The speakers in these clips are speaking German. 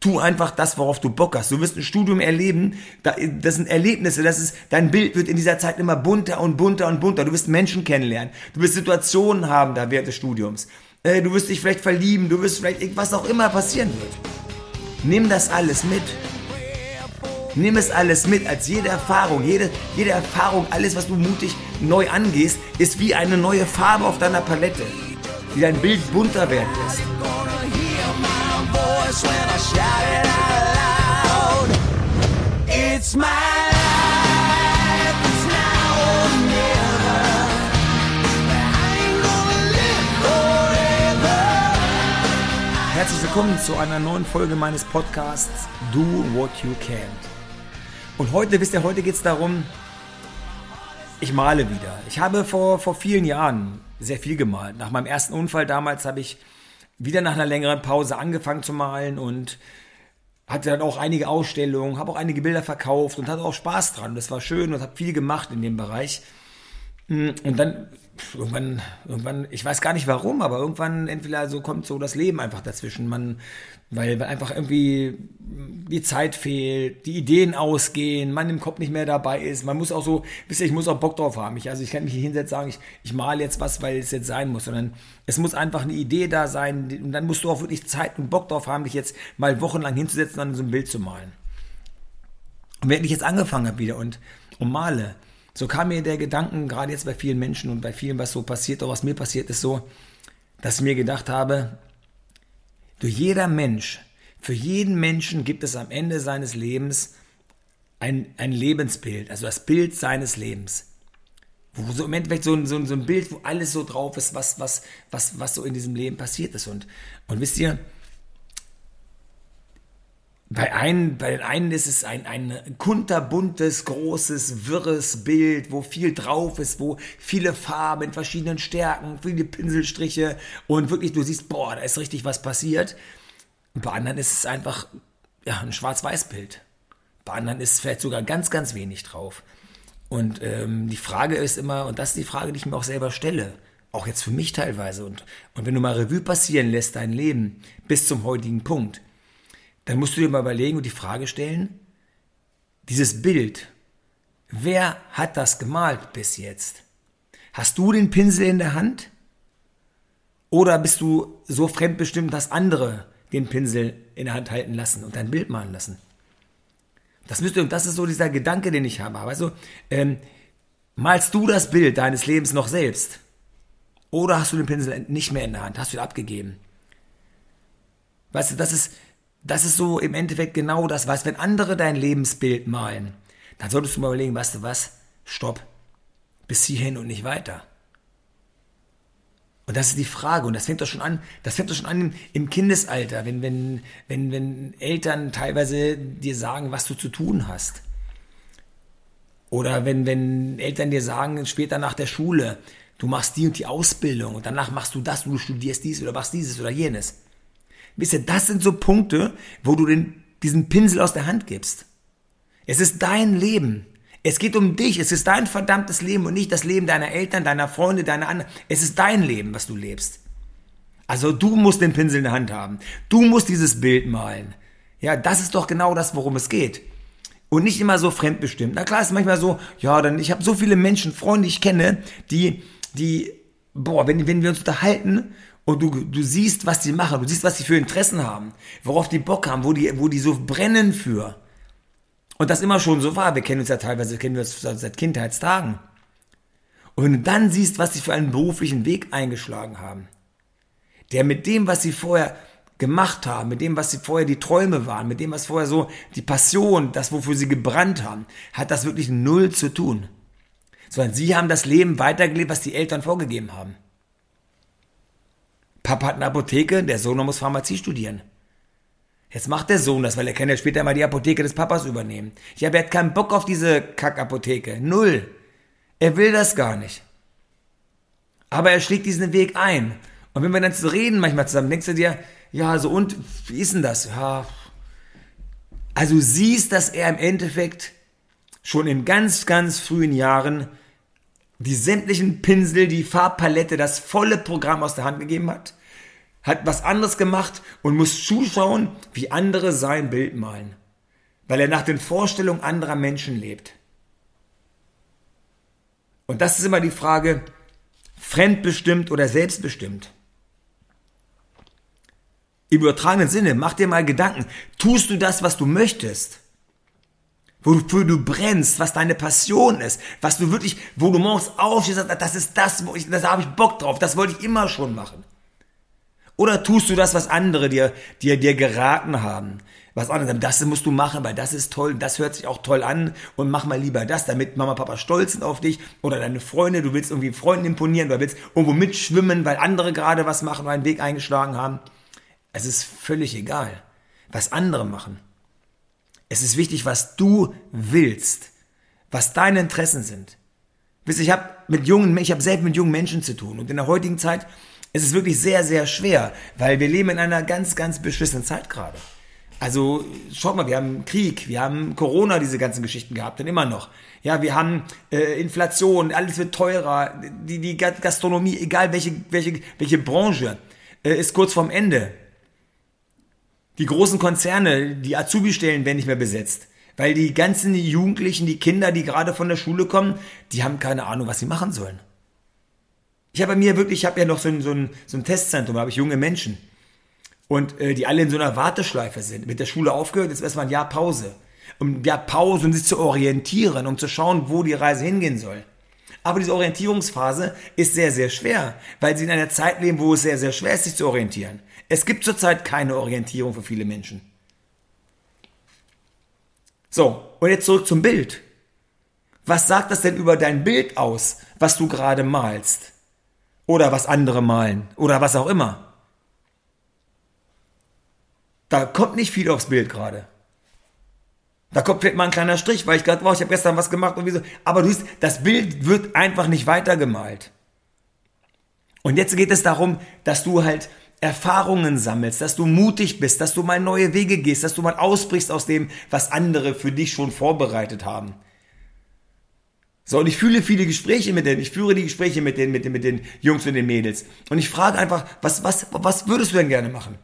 Tu einfach das, worauf du Bock hast. Du wirst ein Studium erleben, das sind Erlebnisse, das ist, dein Bild wird in dieser Zeit immer bunter und bunter und bunter. Du wirst Menschen kennenlernen, du wirst Situationen haben da während des Studiums. Äh, du wirst dich vielleicht verlieben, du wirst vielleicht, was auch immer passieren wird. Nimm das alles mit. Nimm es alles mit, als jede Erfahrung, jede, jede Erfahrung, alles, was du mutig neu angehst, ist wie eine neue Farbe auf deiner Palette, die dein Bild bunter werden lässt. Herzlich willkommen zu einer neuen Folge meines Podcasts Do What You Can't. Und heute, wisst ihr, heute geht es darum, ich male wieder. Ich habe vor, vor vielen Jahren sehr viel gemalt. Nach meinem ersten Unfall damals habe ich wieder nach einer längeren Pause angefangen zu malen und hatte dann auch einige Ausstellungen, habe auch einige Bilder verkauft und hatte auch Spaß dran. Das war schön und habe viel gemacht in dem Bereich. Und dann irgendwann, irgendwann, ich weiß gar nicht warum, aber irgendwann entweder so kommt so das Leben einfach dazwischen. Man, weil, einfach irgendwie die Zeit fehlt, die Ideen ausgehen, man im Kopf nicht mehr dabei ist. Man muss auch so, wisst ihr, ich muss auch Bock drauf haben. Ich, also ich kann mich hier hinsetzen sagen, ich, ich male jetzt was, weil es jetzt sein muss, sondern es muss einfach eine Idee da sein und dann musst du auch wirklich Zeit und Bock drauf haben, dich jetzt mal wochenlang hinzusetzen und so ein Bild zu malen. Und wenn ich jetzt angefangen habe wieder und, und male, so kam mir der Gedanken, gerade jetzt bei vielen Menschen und bei vielen, was so passiert, auch was mir passiert ist, so, dass ich mir gedacht habe, du jeder Mensch, für jeden Menschen gibt es am Ende seines Lebens ein, ein Lebensbild, also das Bild seines Lebens. Wo so im Endeffekt so ein, so, ein, so ein Bild, wo alles so drauf ist, was, was, was, was so in diesem Leben passiert ist. Und, und wisst ihr, bei, einen, bei den einen ist es ein, ein kunterbuntes, großes, wirres Bild, wo viel drauf ist, wo viele Farben in verschiedenen Stärken, viele Pinselstriche und wirklich du siehst, boah, da ist richtig was passiert. Und bei anderen ist es einfach ja, ein Schwarz-Weiß-Bild. Bei anderen ist vielleicht sogar ganz, ganz wenig drauf. Und ähm, die Frage ist immer, und das ist die Frage, die ich mir auch selber stelle, auch jetzt für mich teilweise, und, und wenn du mal Revue passieren lässt, dein Leben bis zum heutigen Punkt, dann musst du dir mal überlegen und die Frage stellen, dieses Bild, wer hat das gemalt bis jetzt? Hast du den Pinsel in der Hand? Oder bist du so fremdbestimmt, dass andere den Pinsel in der Hand halten lassen und dein Bild malen lassen? Das, müsste, das ist so dieser Gedanke, den ich habe. Also, ähm, malst du das Bild deines Lebens noch selbst? Oder hast du den Pinsel nicht mehr in der Hand? Hast du ihn abgegeben? Weißt du, das ist, das ist so im Endeffekt genau das, was, wenn andere dein Lebensbild malen, dann solltest du mal überlegen, weißt du was? Stopp. Bis hierhin und nicht weiter. Und das ist die Frage. Und das fängt doch schon an, das fängt doch schon an im Kindesalter, wenn, wenn, wenn, wenn Eltern teilweise dir sagen, was du zu tun hast. Oder wenn, wenn Eltern dir sagen, später nach der Schule, du machst die und die Ausbildung und danach machst du das, du studierst dies oder machst dieses oder jenes. Wisst ihr, das sind so Punkte, wo du den, diesen Pinsel aus der Hand gibst. Es ist dein Leben. Es geht um dich. Es ist dein verdammtes Leben und nicht das Leben deiner Eltern, deiner Freunde, deiner anderen. Es ist dein Leben, was du lebst. Also du musst den Pinsel in der Hand haben. Du musst dieses Bild malen. Ja, das ist doch genau das, worum es geht. Und nicht immer so fremdbestimmt. Na klar ist manchmal so, ja, dann ich habe so viele Menschen, Freunde, die ich kenne, die, die, boah, wenn, wenn wir uns unterhalten und du, du siehst, was die machen, du siehst, was sie für Interessen haben, worauf die Bock haben, wo die, wo die so brennen für. Und das immer schon so war. Wir kennen uns ja teilweise, kennen wir uns seit Kindheitstagen. Und wenn du dann siehst, was sie für einen beruflichen Weg eingeschlagen haben, der mit dem, was sie vorher gemacht haben, mit dem, was sie vorher die Träume waren, mit dem, was vorher so die Passion, das, wofür sie gebrannt haben, hat das wirklich null zu tun. Sondern sie haben das Leben weitergelebt, was die Eltern vorgegeben haben. Papa hat eine Apotheke, der Sohn muss Pharmazie studieren. Jetzt macht der Sohn das, weil er kann ja später mal die Apotheke des Papas übernehmen. Ja, aber er hat keinen Bock auf diese Kackapotheke. Null. Er will das gar nicht. Aber er schlägt diesen Weg ein. Und wenn wir dann zu reden manchmal zusammen, denkst du dir, ja, so und, wie ist denn das? Ja. Also du siehst, dass er im Endeffekt schon in ganz, ganz frühen Jahren die sämtlichen Pinsel, die Farbpalette, das volle Programm aus der Hand gegeben hat hat was anderes gemacht und muss zuschauen, wie andere sein Bild malen, weil er nach den Vorstellungen anderer Menschen lebt. Und das ist immer die Frage, fremdbestimmt oder selbstbestimmt. Im übertragenen Sinne, mach dir mal Gedanken, tust du das, was du möchtest? Wofür du brennst, was deine Passion ist, was du wirklich, wo du morgens aufstehst, das ist das, wo ich, da habe ich Bock drauf, das wollte ich immer schon machen. Oder tust du das, was andere dir, dir, dir geraten haben? Was andere sagen, das musst du machen, weil das ist toll, das hört sich auch toll an und mach mal lieber das, damit Mama, Papa stolz sind auf dich oder deine Freunde, du willst irgendwie Freunden imponieren oder willst irgendwo mitschwimmen, weil andere gerade was machen oder einen Weg eingeschlagen haben. Es ist völlig egal, was andere machen. Es ist wichtig, was du willst, was deine Interessen sind. Wisst ich habe mit jungen, ich habe selbst mit jungen Menschen zu tun und in der heutigen Zeit ist es wirklich sehr, sehr schwer, weil wir leben in einer ganz, ganz beschissenen Zeit gerade. Also schaut mal, wir haben Krieg, wir haben Corona, diese ganzen Geschichten gehabt und immer noch. Ja, wir haben äh, Inflation, alles wird teurer, die, die Gastronomie, egal welche, welche, welche Branche, äh, ist kurz vorm Ende. Die großen Konzerne, die Azubi-Stellen werden nicht mehr besetzt. Weil die ganzen Jugendlichen, die Kinder, die gerade von der Schule kommen, die haben keine Ahnung, was sie machen sollen. Ich habe bei mir wirklich, ich habe ja noch so ein, so ein, so ein Testzentrum, da habe ich junge Menschen. Und äh, die alle in so einer Warteschleife sind. Mit der Schule aufgehört, jetzt erstmal ein Jahr Pause. Um Jahr Pause, um sich zu orientieren, um zu schauen, wo die Reise hingehen soll. Aber diese Orientierungsphase ist sehr, sehr schwer, weil sie in einer Zeit leben, wo es sehr, sehr schwer ist, sich zu orientieren. Es gibt zurzeit keine Orientierung für viele Menschen. So, und jetzt zurück zum Bild. Was sagt das denn über dein Bild aus, was du gerade malst? Oder was andere malen? Oder was auch immer? Da kommt nicht viel aufs Bild gerade. Da kommt vielleicht mal ein kleiner Strich, weil ich gerade, wow, ich habe gestern was gemacht und wieso. Aber du siehst, das Bild wird einfach nicht weitergemalt. Und jetzt geht es darum, dass du halt Erfahrungen sammelst, dass du mutig bist, dass du mal neue Wege gehst, dass du mal ausbrichst aus dem, was andere für dich schon vorbereitet haben. So, und ich fühle viele Gespräche mit denen, ich führe die Gespräche mit den, mit den, mit den Jungs und den Mädels. Und ich frage einfach, was, was, was würdest du denn gerne machen?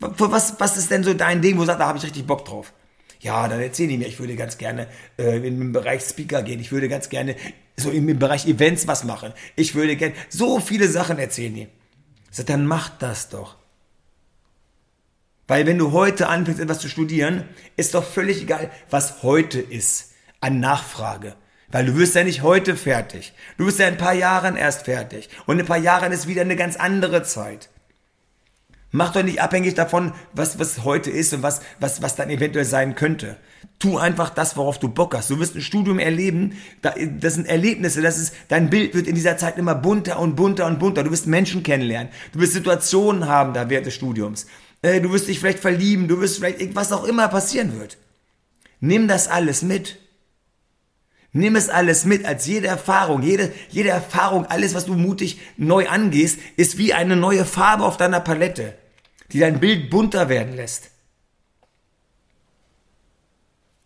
Was, was ist denn so dein Ding, wo du sagst, da habe ich richtig Bock drauf? Ja, dann erzähl die mir, ich würde ganz gerne äh, in den Bereich Speaker gehen, ich würde ganz gerne so im Bereich Events was machen. Ich würde gerne, so viele Sachen erzählen die. Sag, dann mach das doch. Weil wenn du heute anfängst, etwas zu studieren, ist doch völlig egal, was heute ist an Nachfrage. Weil du wirst ja nicht heute fertig. Du bist ja in ein paar Jahren erst fertig. Und in ein paar Jahren ist wieder eine ganz andere Zeit. Mach doch nicht abhängig davon, was, was heute ist und was, was, was dann eventuell sein könnte. Tu einfach das, worauf du Bock hast. Du wirst ein Studium erleben, das sind Erlebnisse, das ist, dein Bild wird in dieser Zeit immer bunter und bunter und bunter. Du wirst Menschen kennenlernen, du wirst Situationen haben da während des Studiums. Äh, du wirst dich vielleicht verlieben, du wirst vielleicht, was auch immer passieren wird. Nimm das alles mit. Nimm es alles mit, als jede Erfahrung, jede, jede Erfahrung, alles, was du mutig neu angehst, ist wie eine neue Farbe auf deiner Palette die dein Bild bunter werden lässt.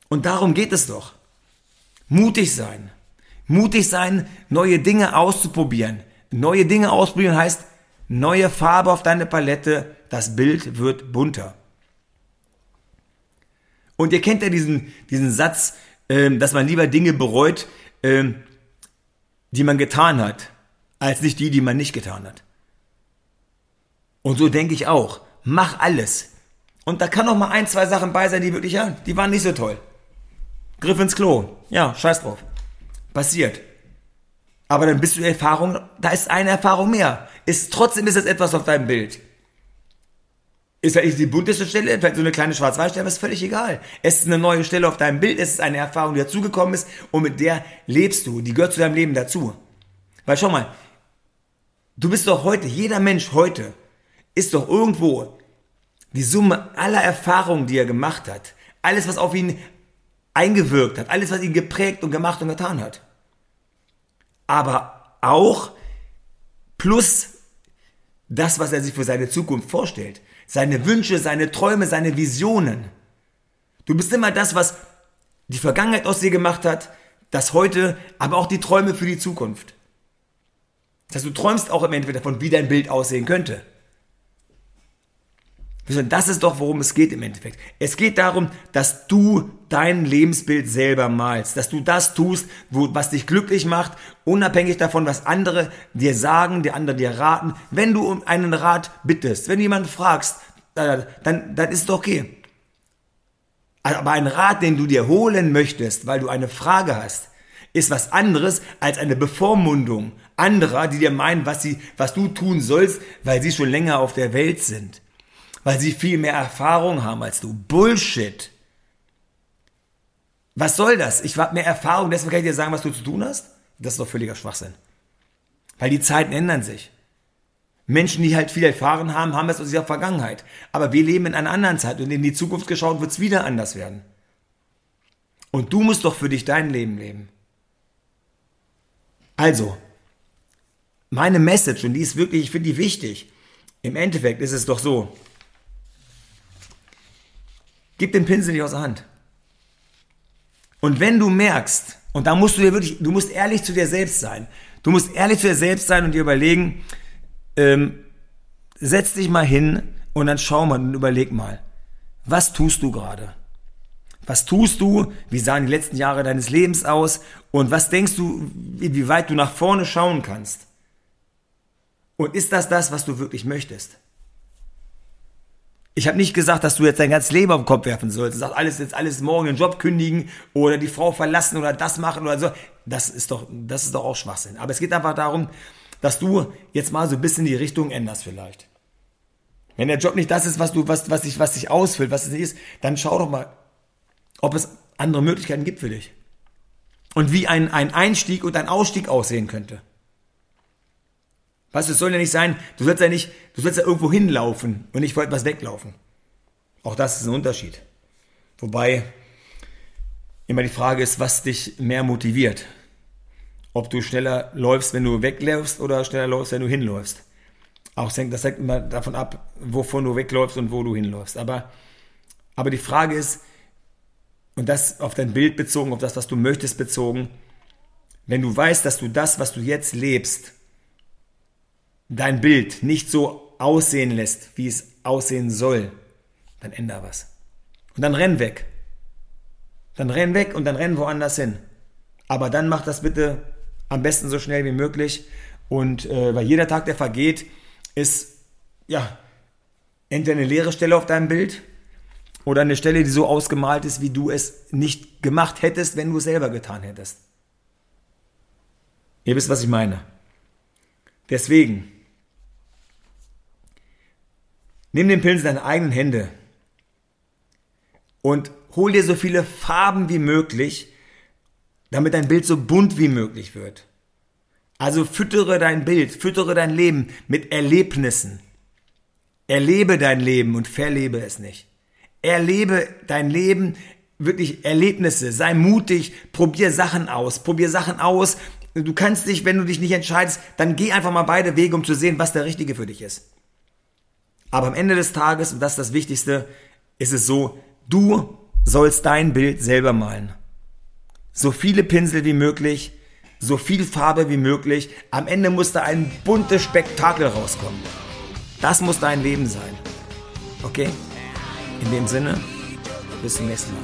Und darum geht es doch. Mutig sein. Mutig sein, neue Dinge auszuprobieren. Neue Dinge ausprobieren heißt neue Farbe auf deine Palette, das Bild wird bunter. Und ihr kennt ja diesen, diesen Satz, ähm, dass man lieber Dinge bereut, ähm, die man getan hat, als nicht die, die man nicht getan hat. Und so denke ich auch mach alles. Und da kann noch mal ein, zwei Sachen bei sein, die wirklich, ja, die waren nicht so toll. Griff ins Klo. Ja, scheiß drauf. Passiert. Aber dann bist du Erfahrung, da ist eine Erfahrung mehr. Ist, trotzdem ist es etwas auf deinem Bild. Ist vielleicht die bunteste Stelle, vielleicht so eine kleine Schwarz-Weiß-Stelle, ist völlig egal. Es ist eine neue Stelle auf deinem Bild, es ist eine Erfahrung, die dazugekommen ist und mit der lebst du. Die gehört zu deinem Leben dazu. Weil schau mal, du bist doch heute, jeder Mensch heute ist doch irgendwo die Summe aller Erfahrungen, die er gemacht hat. Alles, was auf ihn eingewirkt hat. Alles, was ihn geprägt und gemacht und getan hat. Aber auch plus das, was er sich für seine Zukunft vorstellt. Seine Wünsche, seine Träume, seine Visionen. Du bist immer das, was die Vergangenheit aus dir gemacht hat, das heute, aber auch die Träume für die Zukunft. Das heißt, du träumst auch im Endeffekt davon, wie dein Bild aussehen könnte. Das ist doch, worum es geht im Endeffekt. Es geht darum, dass du dein Lebensbild selber malst, dass du das tust, wo, was dich glücklich macht, unabhängig davon, was andere dir sagen, die andere dir raten. Wenn du um einen Rat bittest, wenn jemand fragst, äh, dann, dann ist es doch okay. Aber ein Rat, den du dir holen möchtest, weil du eine Frage hast, ist was anderes als eine Bevormundung anderer, die dir meinen, was sie, was du tun sollst, weil sie schon länger auf der Welt sind weil sie viel mehr Erfahrung haben als du. Bullshit. Was soll das? Ich habe mehr Erfahrung, deswegen kann ich dir sagen, was du zu tun hast? Das ist doch völliger Schwachsinn. Weil die Zeiten ändern sich. Menschen, die halt viel erfahren haben, haben es aus ihrer Vergangenheit. Aber wir leben in einer anderen Zeit und in die Zukunft geschaut wird es wieder anders werden. Und du musst doch für dich dein Leben leben. Also, meine Message, und die ist wirklich, ich finde die wichtig. Im Endeffekt ist es doch so, Gib den Pinsel nicht aus der Hand. Und wenn du merkst, und da musst du dir wirklich, du musst ehrlich zu dir selbst sein. Du musst ehrlich zu dir selbst sein und dir überlegen, ähm, setz dich mal hin und dann schau mal und überleg mal, was tust du gerade? Was tust du? Wie sahen die letzten Jahre deines Lebens aus? Und was denkst du, wie weit du nach vorne schauen kannst? Und ist das das, was du wirklich möchtest? Ich habe nicht gesagt, dass du jetzt dein ganzes Leben auf den Kopf werfen sollst. Sagst, alles jetzt alles morgen den Job kündigen oder die Frau verlassen oder das machen oder so. Das ist doch, das ist doch auch Schwachsinn. Aber es geht einfach darum, dass du jetzt mal so ein bisschen die Richtung änderst vielleicht. Wenn der Job nicht das ist, was du, was, was dich, was dich ausfüllt, was es nicht ist, dann schau doch mal, ob es andere Möglichkeiten gibt für dich. Und wie ein, ein Einstieg und ein Ausstieg aussehen könnte. Du, es soll ja nicht sein, du sollst ja nicht, du sollst ja irgendwo hinlaufen und nicht vor etwas weglaufen. Auch das ist ein Unterschied. Wobei immer die Frage ist, was dich mehr motiviert. Ob du schneller läufst, wenn du wegläufst oder schneller läufst, wenn du hinläufst. Auch das hängt immer davon ab, wovon du wegläufst und wo du hinläufst. Aber, aber die Frage ist, und das auf dein Bild bezogen, auf das, was du möchtest bezogen, wenn du weißt, dass du das, was du jetzt lebst, dein Bild nicht so aussehen lässt, wie es aussehen soll, dann änder was. Und dann renn weg. Dann renn weg und dann renn woanders hin. Aber dann mach das bitte am besten so schnell wie möglich. Und äh, weil jeder Tag, der vergeht, ist ja entweder eine leere Stelle auf deinem Bild oder eine Stelle, die so ausgemalt ist, wie du es nicht gemacht hättest, wenn du es selber getan hättest. Ihr wisst, was ich meine. Deswegen, nimm den Pinsel in deine eigenen Hände und hol dir so viele Farben wie möglich, damit dein Bild so bunt wie möglich wird. Also füttere dein Bild, füttere dein Leben mit Erlebnissen. Erlebe dein Leben und verlebe es nicht. Erlebe dein Leben wirklich Erlebnisse, sei mutig, probier Sachen aus, probier Sachen aus, Du kannst dich, wenn du dich nicht entscheidest, dann geh einfach mal beide Wege, um zu sehen, was der richtige für dich ist. Aber am Ende des Tages, und das ist das Wichtigste, ist es so, du sollst dein Bild selber malen. So viele Pinsel wie möglich, so viel Farbe wie möglich. Am Ende muss da ein buntes Spektakel rauskommen. Das muss dein Leben sein. Okay? In dem Sinne, bis zum nächsten Mal.